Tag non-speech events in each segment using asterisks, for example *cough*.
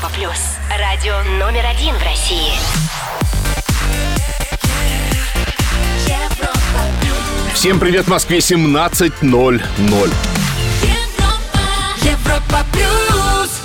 Европа плюс. Радио номер один в России. Европа плюс. Всем привет, Москве 17.00. Европа плюс.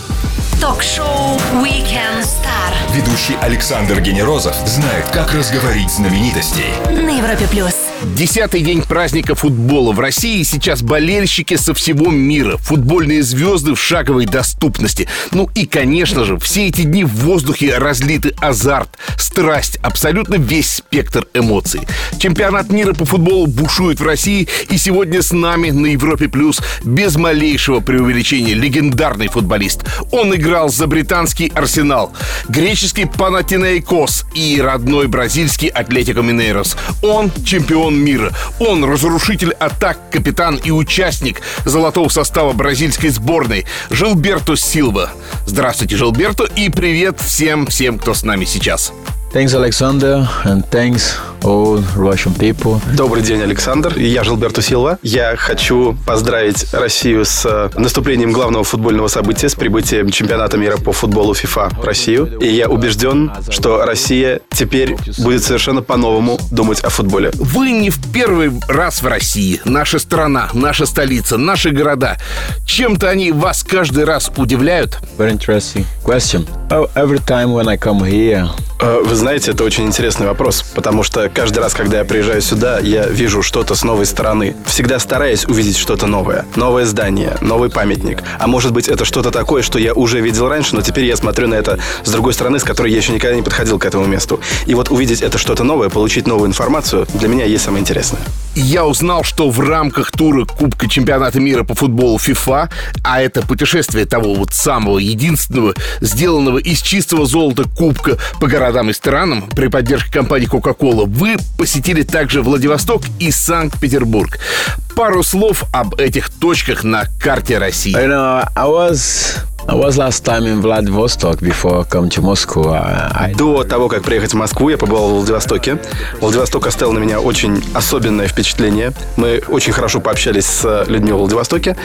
Ток-шоу Weekend Star Ведущий Александр Генерозов знает, как разговорить знаменитостей. на Европе плюс. Десятый день праздника футбола в России. Сейчас болельщики со всего мира. Футбольные звезды в шаговой доступности. Ну и, конечно же, все эти дни в воздухе разлиты азарт, страсть, абсолютно весь спектр эмоций. Чемпионат мира по футболу бушует в России. И сегодня с нами на Европе Плюс без малейшего преувеличения легендарный футболист. Он играл за британский Арсенал, греческий Панатинейкос и родной бразильский Атлетико Минейро. Он чемпион мира. Он разрушитель атак, капитан и участник золотого состава бразильской сборной Жилберто Силва. Здравствуйте, Жилберто, и привет всем-всем, кто с нами сейчас. Thanks, Alexander, and thanks all Russian people. Добрый день, Александр. Я Жилберто Силва. Я хочу поздравить Россию с э, наступлением главного футбольного события, с прибытием чемпионата мира по футболу FIFA в Россию. И я убежден, что Россия теперь будет совершенно по-новому думать о футболе. Вы не в первый раз в России. Наша страна, наша столица, наши города. Чем-то они вас каждый раз удивляют. Very interesting question. Oh, every time when I come here, Вы знаете, это очень интересный вопрос, потому что каждый раз, когда я приезжаю сюда, я вижу что-то с новой стороны. Всегда стараюсь увидеть что-то новое. Новое здание, новый памятник. А может быть, это что-то такое, что я уже видел раньше, но теперь я смотрю на это с другой стороны, с которой я еще никогда не подходил к этому месту. И вот увидеть это что-то новое, получить новую информацию, для меня есть самое интересное. Я узнал, что в рамках тура Кубка чемпионата мира по футболу FIFA, а это путешествие того вот самого единственного, сделанного из чистого золота Кубка по городам и странам при поддержке компании Coca-Cola, вы посетили также Владивосток и Санкт-Петербург. Пару слов об этих точках на карте России. you know, I was I was last time in Vladivostok before I come to Moscow. I, I До того, как приехать в Москву, я побывал в Владивостоке. Владивосток оставил на меня очень особенное впечатление. Мы очень хорошо пообщались с людьми в Владивостоке.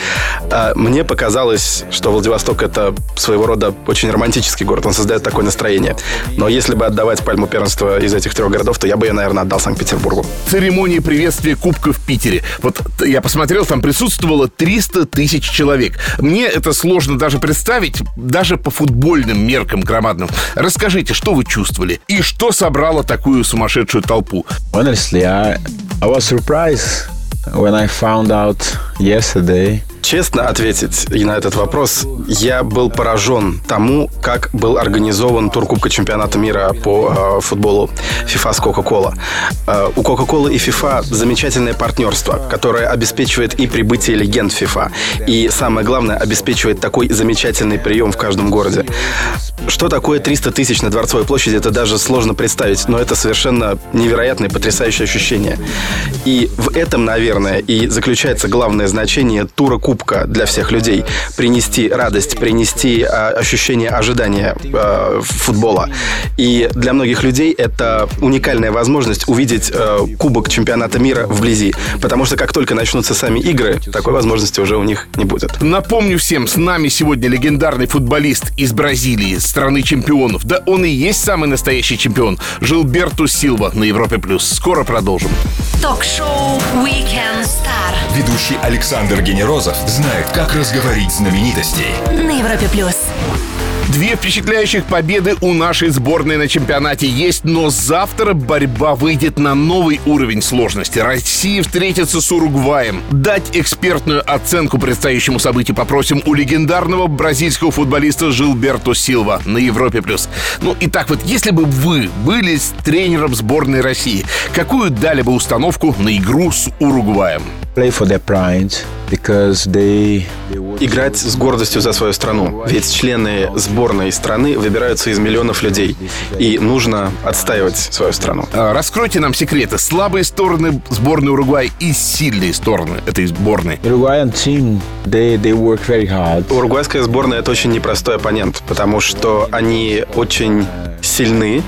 А Мне показалось, что Владивосток — это своего рода очень романтический город. Он создает такое настроение. Но если бы отдавать пальму первенства из этих трех городов, то я бы ее, наверное, отдал Санкт-Петербургу. церемонии приветствия Кубка в Питере. Вот я посмотрел, там присутствовало 300 тысяч человек. Мне это сложно даже представить, даже по футбольным меркам громадным. Расскажите, что вы чувствовали? И что собрало такую сумасшедшую толпу? honestly, I I was surprised when I found out yesterday Честно ответить на этот вопрос, я был поражен тому, как был организован тур Кубка чемпионата мира по э, футболу FIFA с Coca-Cola. Э, у Coca-Cola и FIFA замечательное партнерство, которое обеспечивает и прибытие легенд FIFA. И самое главное, обеспечивает такой замечательный прием в каждом городе. Что такое 300 тысяч на Дворцовой площади, это даже сложно представить, но это совершенно невероятное, потрясающее ощущение. И в этом, наверное, и заключается главное значение тура Кубка для всех людей. Принести радость, принести а, ощущение ожидания а, футбола. И для многих людей это уникальная возможность увидеть а, Кубок чемпионата мира вблизи. Потому что как только начнутся сами игры, такой возможности уже у них не будет. Напомню всем, с нами сегодня легендарный футболист из Бразилии, страны чемпионов. Да он и есть самый настоящий чемпион. Жилберту Силва на Европе+. плюс. Скоро продолжим. Ток-шоу Weekend Star Ведущий Александр Генерозов знает, как разговорить знаменитостей. на Европе плюс. Две впечатляющих победы у нашей сборной на чемпионате есть, но завтра борьба выйдет на новый уровень сложности. Россия встретится с Уругваем. Дать экспертную оценку предстоящему событию попросим у легендарного бразильского футболиста Жилберто Силва на Европе+. плюс. Ну, итак, вот если бы вы были с тренером сборной России, какую дали бы установку на игру с Уругваем? Play for their pride because they they work Играть с гордостью за свою страну. Ведь члены сборной страны выбираются из миллионов людей. И нужно отстаивать свою страну. А, Раскройте нам секреты. Слабые стороны сборной Уругвая и сильные стороны этой сборной. Uruguayan team they they work very hard. Уругвайская сборная это очень непростой оппонент, потому что они очень сильны,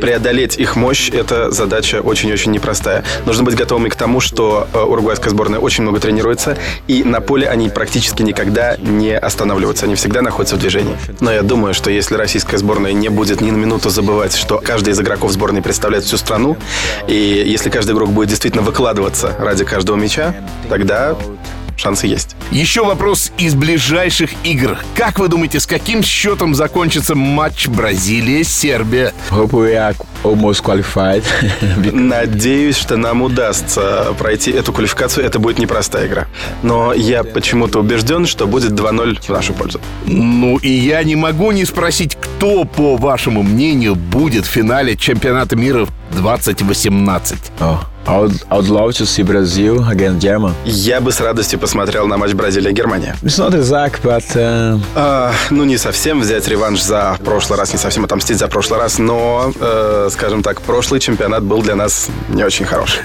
преодолеть их мощь – это задача очень-очень непростая. Нужно быть готовыми к тому, что э, уругвайская сборная очень много тренируется, и на поле они практически никогда не останавливаются. Они всегда находятся в движении. Но я думаю, что если российская сборная не будет ни на минуту забывать, что каждый из игроков сборной представляет всю страну, и если каждый игрок будет действительно выкладываться ради каждого мяча, тогда шансы есть. Еще вопрос из ближайших игр. Как вы думаете, с каким счетом закончится матч Бразилия-Сербия? *laughs* Надеюсь, что нам удастся пройти эту квалификацию. Это будет непростая игра. Но я почему-то убежден, что будет 2-0 в нашу пользу. Ну и я не могу не спросить, кто, по вашему мнению, будет в финале чемпионата мира 2018. oh, I would, I would love to see Brazil against Germany. Я бы с радостью посмотрел на матч Бразилия-Германия. It's not exact, but uh, А, ну, не совсем взять реванш за прошлый раз, не совсем отомстить за прошлый раз, но, э, скажем так, прошлый чемпионат был для нас не очень хороший.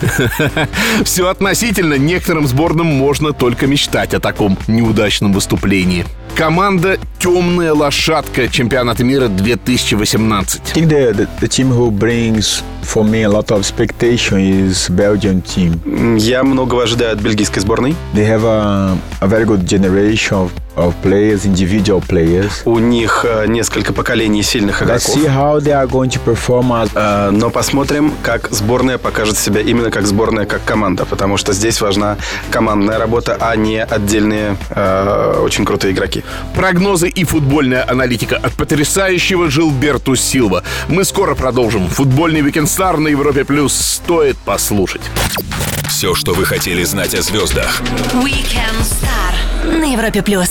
*laughs* Все относительно. Некоторым сборным можно только мечтать о таком неудачном выступлении. Команда «Темная лошадка» чемпионата мира 2018. I think the, the, the team who brings for me a lot of expectation is Belgian team. М, Я многого ожидаю от бельгийской сборной. They have a, a very good generation of players, individual players. У них э, несколько поколений сильных Let's игроков. see how they are going to perform as Э, Но посмотрим, как сборная покажет себя именно как сборная, как команда, потому что здесь важна командная работа, а не отдельные э, очень крутые игроки. Прогнозы и футбольная аналитика от потрясающего Жилберту Силва. Мы скоро продолжим. Футбольный Weekend Star на Европе Плюс стоит послушать. Все, что вы хотели знать о звездах. Weekend Star на Европе плюс.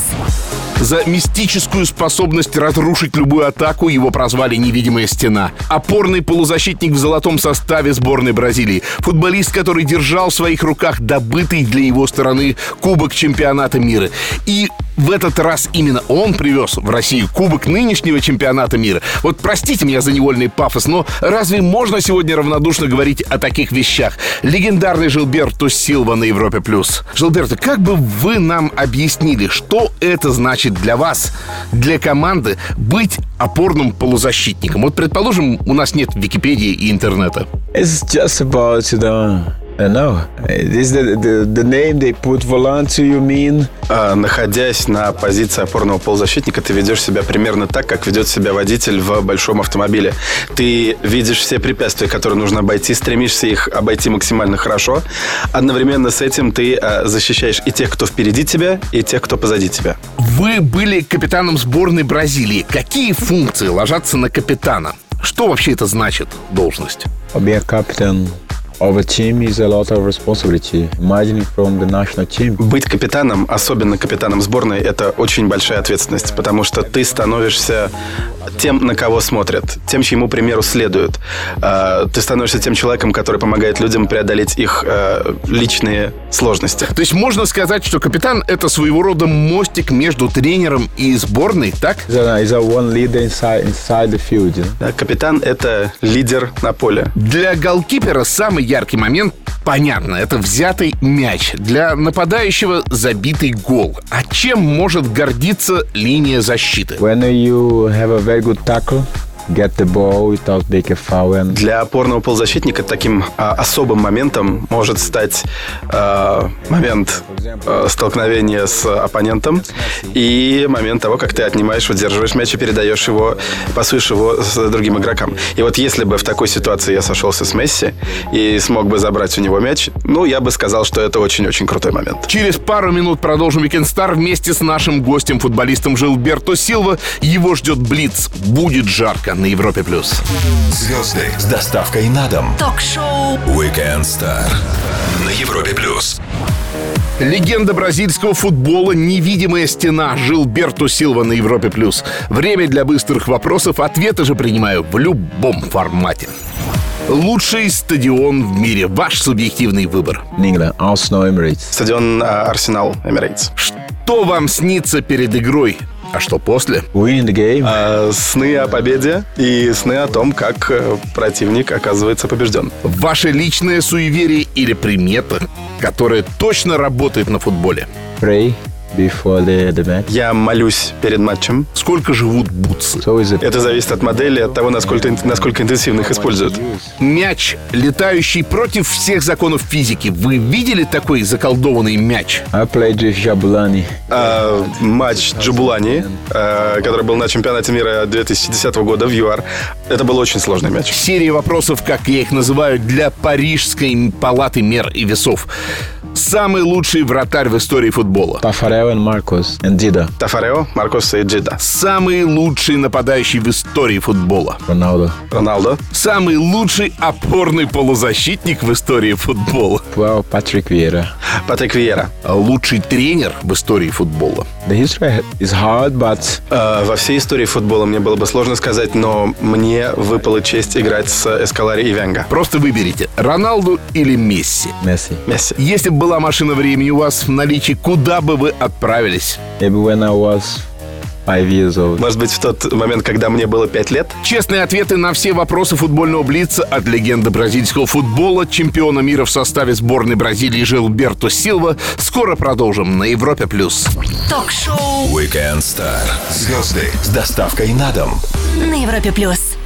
За мистическую способность разрушить любую атаку его прозвали «Невидимая стена». Опорный полузащитник в золотом составе сборной Бразилии. Футболист, который держал в своих руках добытый для его стороны Кубок чемпионата мира. И в этот раз именно он привез в Россию Кубок нынешнего чемпионата мира. Вот простите меня за невольный пафос, но разве можно сегодня равнодушно говорить о таких вещах? Легендарный Жилберто Силва на Европе+. плюс. Жилберто, как бы вы нам объяснили, что это значит для вас, для команды, быть опорным полузащитником? Вот, предположим, у нас нет Википедии и интернета. It's just about you know. I know. This the, the the name they put volante. You mean? А, находясь на позиции опорного полузащитника, ты ведешь себя примерно так, как ведет себя водитель в большом автомобиле. Ты видишь все препятствия, которые нужно обойти, стремишься их обойти максимально хорошо. Одновременно с этим ты а, защищаешь и тех, кто впереди тебя, и тех, кто позади тебя. Вы были капитаном сборной Бразилии. Какие функции ложатся на капитана? Что вообще это значит, должность? A captain of a team is a lot of responsibility. Imagine from the national team. Быть капитаном, особенно капитаном сборной, это очень большая ответственность, потому что ты становишься тем, на кого смотрят, тем, чьему примеру следуют. А, Ты становишься тем человеком, который помогает людям преодолеть их э, личные сложности. То есть можно сказать, что капитан — это своего рода мостик между тренером и сборной, так? He's a, he's a one leader inside inside the field. You know? Да, Капитан — это лидер на поле. Для голкипера самый яркий момент Понятно, это взятый мяч. Для нападающего забитый гол. А чем может гордиться линия защиты? When you have a pega o taco get the ball a foul and Для опорного полузащитника таким а, особым моментом может стать а, момент а, столкновения с оппонентом и момент того, как ты отнимаешь, удерживаешь мяч и передаешь его, пасуешь его с другим игрокам. И вот если бы в такой ситуации я сошелся с Месси и смог бы забрать у него мяч, ну, я бы сказал, что это очень-очень крутой момент. Через пару минут продолжим Weekend Star вместе с нашим гостем, футболистом Жилберто Силва. Его ждет Блиц. Будет жарко на Европе+. плюс. Звезды с доставкой на дом. Ток-шоу Weekend Star на Европе плюс. Легенда бразильского футбола «Невидимая стена» Жилберто Силва на Европе+. плюс. Время для быстрых вопросов. Ответы же принимаю в любом формате. Лучший стадион в мире. Ваш субъективный выбор. England, Arsenal Emirates. Стадион а, Арсенал Эмирейтс. Что вам снится перед игрой? А что после? Winning the game. А, сны о победе и сны о том, как э, противник оказывается побежден. Ваше личное суеверие или примета, которая точно работает на футболе? Pray before the, the match. Я молюсь перед матчем. Сколько живут бутсы? So is it Это зависит от модели, от того, насколько, насколько интенсивно их используют. Мяч, летающий против всех законов физики. Вы видели такой заколдованный мяч? I played with Jabulani. А, матч Джабулани, а, который был на чемпионате мира 2010 года в ЮАР, это был очень сложный мяч. Серия вопросов, как я их называю, для Парижской палаты мер и весов. Самый лучший вратарь в истории футбола. Tafarel and Marcos and Dida. Тафарео, Маркос и Джида. Самый лучший нападающий в истории футбола. Ronaldo. Роналдо. Самый лучший опорный полузащитник в истории футбола. Well, Patrick Vieira. Патрик Виера. Лучший тренер в истории футбола. The history is hard, but А, Во всей истории футбола мне было бы сложно сказать, но мне выпала честь играть с Эскалари и Венга. Просто выберите, Роналду или Месси. Messi. Месси. Если бы была машина времени у вас в наличии, куда бы вы отправились? Maybe when I was five years old. Может быть, в тот момент, когда мне было пять лет? Честные ответы на все вопросы футбольного блица от легенды бразильского футбола, чемпиона мира в составе сборной Бразилии Жилберто Силва. Скоро продолжим на Европе+. плюс. Ток-шоу Weekend Star. Звезды с доставкой на дом. на Европе плюс.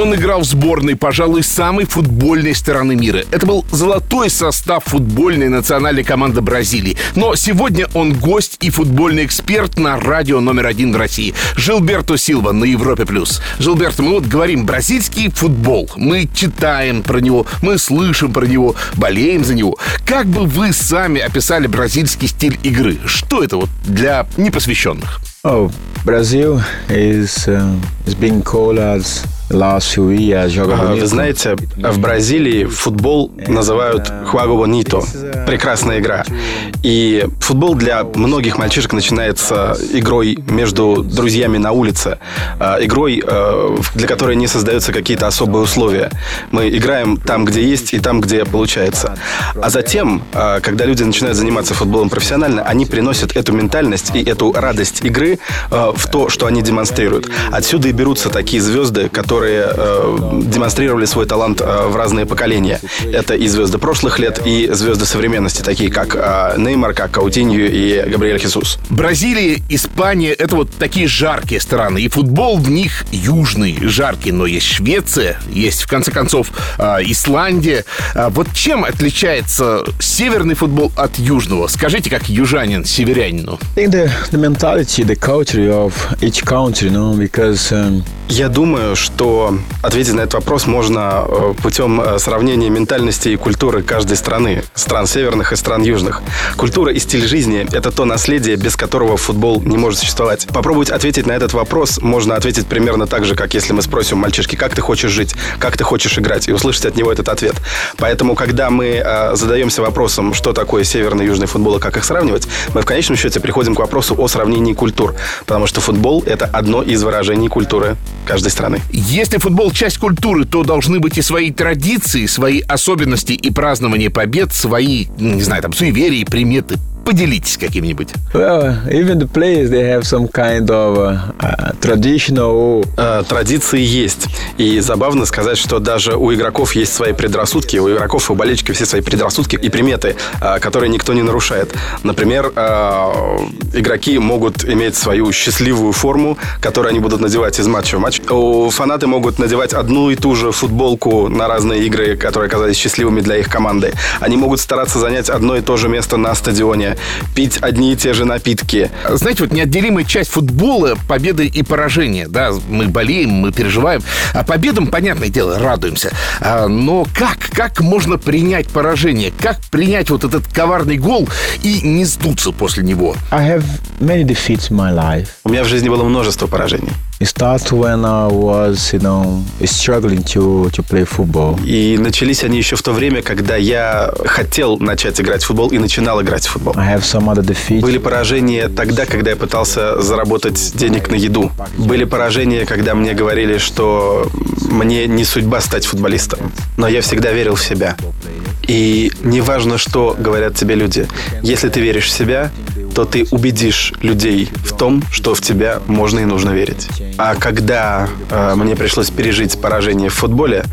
Он играл в сборной, пожалуй, самой футбольной стороны мира. Это был золотой состав футбольной национальной команды Бразилии. Но сегодня он гость и футбольный эксперт на радио номер один в России. Жилберто Силва на Европе+. плюс. Жилберто, мы вот говорим бразильский футбол. Мы читаем про него, мы слышим про него, болеем за него. Как бы вы сами описали бразильский стиль игры? Что это вот для непосвященных? Oh, Brazil is um, is being called as А. Вы знаете, в Бразилии футбол называют «хуаго бонито» – прекрасная игра. И футбол для многих мальчишек начинается игрой между друзьями на улице, а, игрой, э, для которой не создаются какие-то особые условия. Мы играем там, где есть, и там, где получается. А затем, а, когда люди начинают заниматься футболом профессионально, они приносят эту ментальность и эту радость игры в то, что они демонстрируют. Отсюда и берутся такие звезды, которые э, демонстрировали свой талант э, в разные поколения. Это и звезды прошлых лет, и звезды современности, такие как э, Неймар, как Каутинью и Габриэль Хисус. Бразилия, Испания — это вот такие жаркие страны. И футбол в них южный, жаркий. Но есть Швеция, есть, в конце концов, э, Исландия. А Вот чем отличается северный футбол от южного? Скажите, как южанин северянину. I think the, the mentality, the culture of each country, you know, because Я думаю, что ответить на этот вопрос можно э, путем э, сравнения ментальности и культуры каждой страны, стран северных и стран южных. Культура и стиль жизни – это то наследие, без которого футбол не может существовать. Попробовать ответить на этот вопрос можно ответить примерно так же, как если мы спросим мальчишки, как ты хочешь жить, как ты хочешь играть, и услышать от него этот ответ. Поэтому, когда мы э, задаемся вопросом, что такое северный и южный футбол и как их сравнивать, мы в конечном счете приходим к вопросу о сравнении культур, потому что футбол – это одно из выражений культуры каждой страны. Если футбол часть культуры, то должны быть и свои традиции, свои особенности и празднования побед, свои, не знаю, там, суеверия, приметы. Поделитесь какими-нибудь. well, even the players they have some kind of uh, traditional. Э, традиции есть. И забавно сказать, что даже у игроков есть свои предрассудки, у игроков и у болельщиков все свои предрассудки и приметы, э, которые никто не нарушает. Например, э, игроки могут иметь свою счастливую форму, которую они будут надевать из матча в матч. У фанаты могут надевать одну и ту же футболку на разные игры, которые оказались счастливыми для их команды. Они могут стараться занять одно и то же место на стадионе, пить одни и те же напитки. Знаете, вот неотделимая часть футбола — победы и поражения. Да, мы болеем, мы переживаем. А победам, понятное дело, радуемся. А, но как? Как можно принять поражение? Как принять вот этот коварный гол и не сдуться после него? I have many defeats in my life. У меня в жизни было множество поражений. It starts when I was, you know, struggling to to play football. И начались они еще в то время, когда я хотел начать играть в футбол и начинал играть в футбол. I have some other defeats. Были поражения тогда, когда я пытался заработать денег на еду. Были поражения, когда мне говорили, что мне не судьба стать футболистом. Но я всегда верил в себя. И неважно, что говорят тебе люди. Если ты веришь в себя, то ты убедишь людей в том, что в тебя можно и нужно верить. А когда э, мне пришлось пережить поражение в футболе,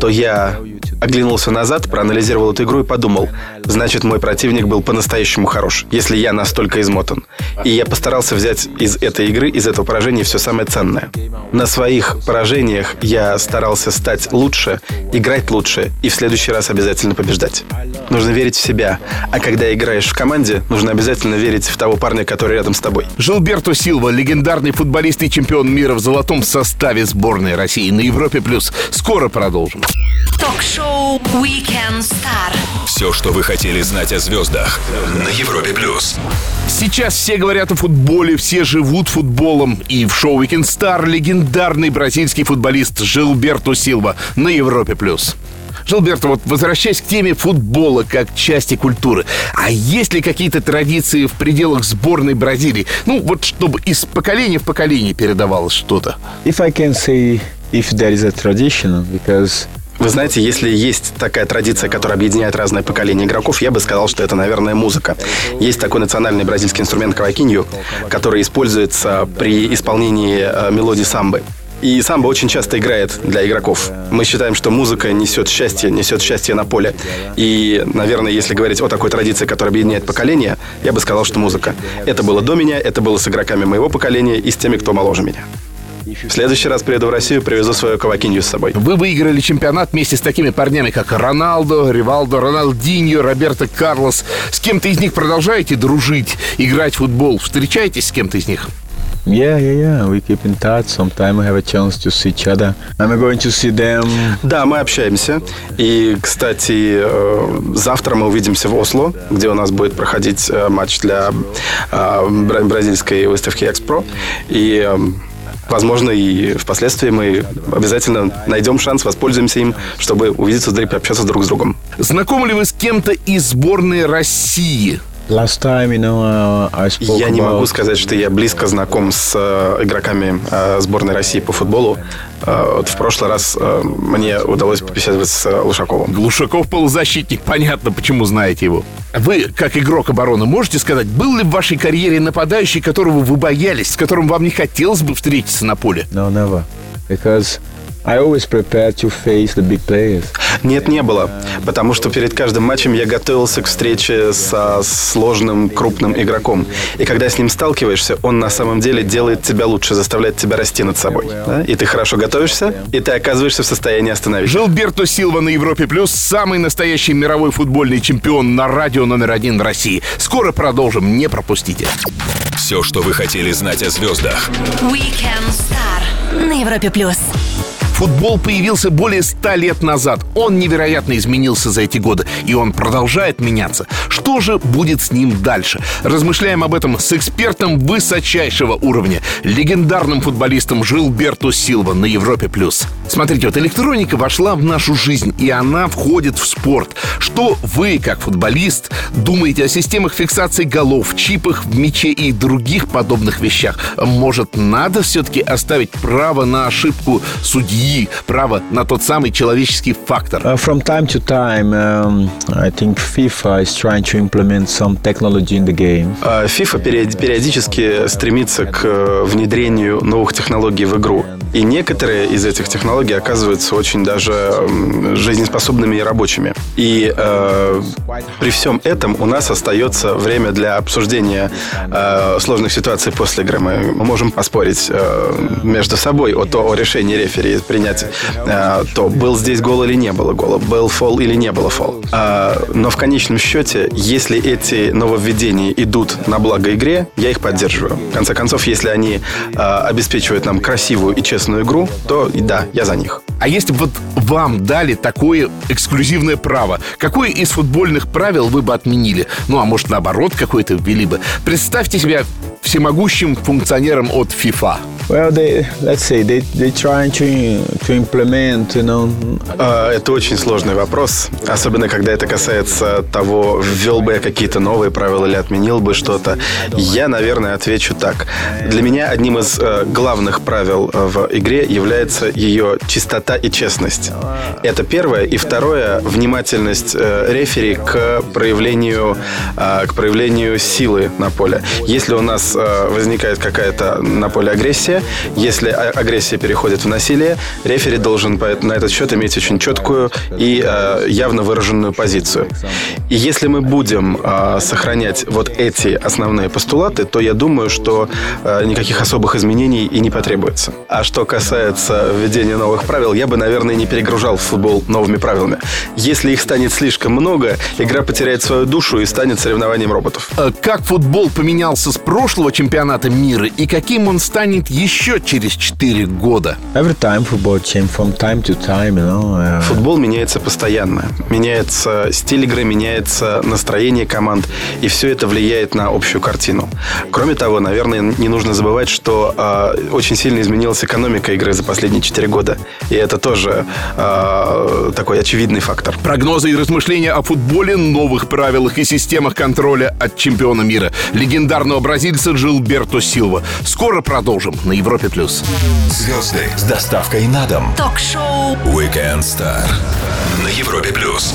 то я оглянулся назад, проанализировал эту игру и подумал, значит, мой противник был по-настоящему хорош, если я настолько измотан. И я постарался взять из этой игры, из этого поражения все самое ценное. На своих поражениях я старался стать лучше, играть лучше и в следующий раз обязательно побеждать. Нужно верить в себя, а когда играешь в команде, нужно обязательно верить в того парня, который рядом с тобой. Жилберто Силва, легендарный футболист и чемпион мира в золотом составе сборной России на Европе+. плюс. Скоро продолжим. Ток-шоу Weekend Star. Все, что вы хотели знать о звездах на Европе плюс. Сейчас все говорят о футболе, все живут футболом. И в шоу Weekend Star легендарный бразильский футболист Жилберто Силва на Европе+. плюс. Жилберто, вот возвращаясь к теме футбола как части культуры, а есть ли какие-то традиции в пределах сборной Бразилии? Ну, вот чтобы из поколения в поколение передавалось что-то. If I can say if there is a tradition, because Вы знаете, если есть такая традиция, которая объединяет разные поколения игроков, я бы сказал, что это, наверное, музыка. Есть такой национальный бразильский инструмент кавакинью, который используется при исполнении э, мелодии самбы. И самбо очень часто играет для игроков. Мы считаем, что музыка несет счастье, несет счастье на поле. И, наверное, если говорить о такой традиции, которая объединяет поколения, я бы сказал, что музыка. Это было до меня, это было с игроками моего поколения и с теми, кто моложе меня. В следующий раз приеду в Россию, привезу свою кавакинью с собой. Вы выиграли чемпионат вместе с такими парнями, как Роналдо, Ривалдо, Роналдиньо, Роберто Карлос. С кем-то из них продолжаете дружить, играть в футбол? Встречаетесь с кем-то из них? yeah, yeah, yeah, we keep in touch. Sometimes we have a chance to see each other. I'm going to see them. Да, мы общаемся. И, кстати, э, завтра мы увидимся в Осло, где у нас будет проходить э, матч для э, бра- бразильской выставки Экспро. И э, Возможно, и впоследствии мы обязательно найдем шанс, воспользуемся им, чтобы увидеться и пообщаться друг с другом. Знакомы ли вы с кем-то из сборной России? Last time, you know, uh, I spoke Я не могу сказать, что я близко знаком с э, игроками э, сборной России по футболу. Э, вот в прошлый раз мне удалось побеседовать с э, Лушаковым. Глушаков полузащитник, понятно, почему знаете его. Вы, как игрок обороны, можете сказать, был ли в вашей карьере нападающий, которого вы боялись, с которым вам не хотелось бы встретиться на поле? no, never, because I always prepare to face the big players. Нет, не было. Потому что перед каждым матчем я готовился к встрече со сложным, крупным игроком. И когда с ним сталкиваешься, он на самом деле делает тебя лучше, заставляет тебя расти над собой. Да? И ты хорошо готовишься, и ты оказываешься в состоянии остановить. Жилберто Силва на Европе Плюс, самый настоящий мировой футбольный чемпион на радио номер один в России. Скоро продолжим, не пропустите. Все, что вы хотели знать о звездах Weekend Star на Европе плюс. Футбол появился более ста лет назад. Он невероятно изменился за эти годы, и он продолжает меняться. Что же будет с ним дальше? Размышляем об этом с экспертом высочайшего уровня, легендарным футболистом Жилберто Силва на Европе+. плюс. Смотрите, вот электроника вошла в нашу жизнь, и она входит в спорт. Что вы, как футболист, думаете о системах фиксации голов, чипах в мяче и других подобных вещах? Может, надо все-таки оставить право на ошибку судьи, право на тот самый человеческий фактор? Uh, from time to time, um, I think FIFA is trying to implement some technology in the game. А FIFA период- периодически стремится к э, внедрению новых технологий в игру. И некоторые из этих технологий оказываются очень даже жизнеспособными и рабочими. И э, при всем этом у нас остается время для обсуждения э, сложных ситуаций после игры. Мы, можем поспорить э, между собой о, то, о решении рефери, принять э, то, был здесь гол или не было гола, был фол или не было фол. А, но в конечном счете, если эти нововведения идут на благо игре, я их поддерживаю. В конце концов, если они э, обеспечивают нам красивую и честную игру, то да, я за них. А если вот вам дали такое эксклюзивное право, какое из футбольных правил вы бы отменили? Ну, а может, наоборот, какое-то ввели бы? Представьте себя всемогущим функционером от FIFA. Well, they let's say they they trying to to implement, you know, А, Это очень сложный вопрос, особенно когда это касается того, ввел бы я какие-то новые правила или отменил бы что-то. Я, наверное, отвечу так. Для меня одним из э, главных правил э, в игре является ее чистота и честность. Это первое. И второе, внимательность э, рефери к проявлению, э, к проявлению силы на поле. Если у нас э, возникает какая-то на поле агрессия. Если а- агрессия переходит в насилие, рефери должен на этот счет иметь очень четкую и э, явно выраженную позицию. И если мы будем э, сохранять вот эти основные постулаты, то я думаю, что никаких особых изменений и не потребуется. А что касается введения новых правил, я бы, наверное, не перегружал футбол новыми правилами. Если их станет слишком много, игра потеряет свою душу и станет соревнованием роботов. Как футбол поменялся с прошлого чемпионата мира и каким он станет еще через 4 года? Uh... Футбол меняется постоянно. Меняется стиль игры, меняется настроение команд, и все это влияет на общую картину. Кроме того, наверное, не нужно забывать, что э, очень сильно изменилась экономика игры за последние 4 года. И это тоже э, такой очевидный фактор. Прогнозы и размышления о футболе, новых правилах и системах контроля от чемпиона мира, легендарного бразильца Джилберто Силва. Скоро продолжим на Европе+. плюс. Звезды с доставкой на дом. Ток-шоу Weekend Star на Европе+. плюс.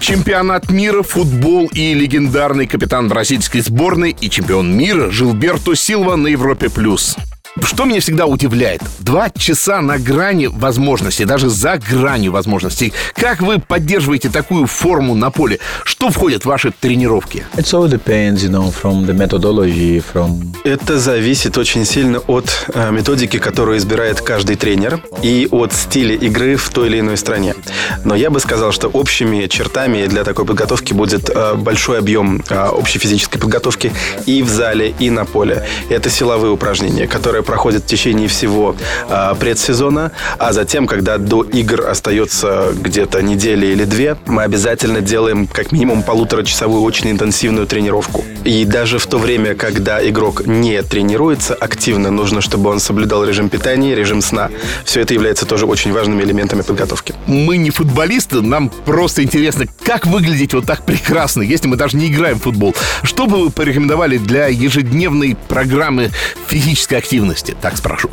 Чемпионат мира, футбол и легендарный капитан бразильской сборной и чемпион мира Жилберто Силва на Европе+. плюс. Что меня всегда удивляет, два часа на грани возможностей, даже за гранью возможностей. Как вы поддерживаете такую форму на поле? Что входит в ваши тренировки? Depends, you know, from the methodology, from... Это зависит очень сильно от э, методики, которую избирает каждый тренер, и от стиля игры в той или иной стране. Но я бы сказал, что общими чертами для такой подготовки будет э, большой объем э, общей физической подготовки и в зале, и на поле. Это силовые упражнения, которые проходит в течение всего э, предсезона, а затем, когда до игр остается где-то неделя или две, мы обязательно делаем как минимум полуторачасовую очень интенсивную тренировку. И даже в то время, когда игрок не тренируется активно, нужно, чтобы он соблюдал режим питания, режим сна. Все это является тоже очень важными элементами подготовки. Мы не футболисты, нам просто интересно, как выглядеть вот так прекрасно, если мы даже не играем в футбол. Что бы вы порекомендовали для ежедневной программы физической активности? активности, так спрошу.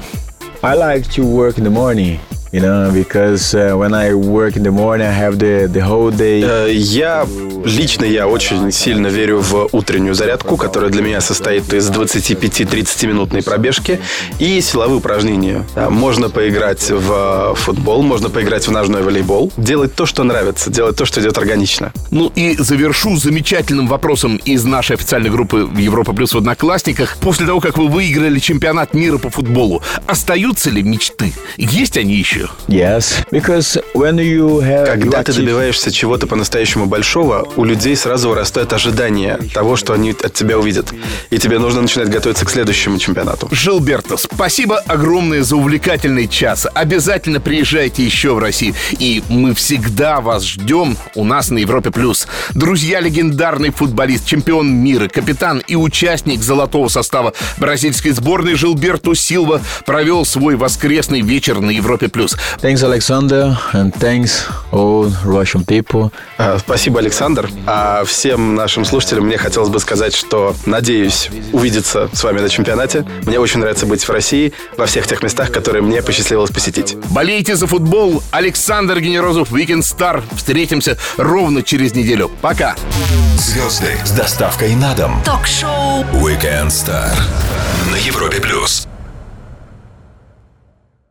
I like to work in the morning. You know, because uh, when I work in the morning, I have the, the whole day. Uh, я лично я очень сильно верю в утреннюю зарядку, которая для меня состоит из 25-30 минутной пробежки и силовые упражнения. Можно поиграть в футбол, можно поиграть в ножной волейбол, делать то, что нравится, делать то, что идет органично. Ну и завершу замечательным вопросом из нашей официальной группы Европа плюс в Одноклассниках. После того, как вы выиграли чемпионат мира по футболу, остаются ли мечты? Есть они еще? You. Yes, because when you have Когда ты добиваешься чего-то по-настоящему большого, у людей сразу вырастает ожидание того, что они от тебя увидят. И тебе нужно начинать готовиться к следующему чемпионату. Жилберто, спасибо огромное за увлекательный час. Обязательно приезжайте еще в Россию. И мы всегда вас ждем у нас на Европе+. плюс. Друзья, легендарный футболист, чемпион мира, капитан и участник золотого состава бразильской сборной Жилберто Силва провел свой воскресный вечер на Европе+. плюс. News. Thanks, Alexander, and thanks all Russian people. А, спасибо, Александр. А всем нашим слушателям мне хотелось бы сказать, что надеюсь увидеться с вами на чемпионате. Мне очень нравится быть в России, во всех тех местах, которые мне посчастливилось посетить. Болейте за футбол. Александр Генерозов, Weekend Star. Встретимся ровно через неделю. Пока. Звезды с доставкой на дом. Ток-шоу Weekend Star на Европе плюс.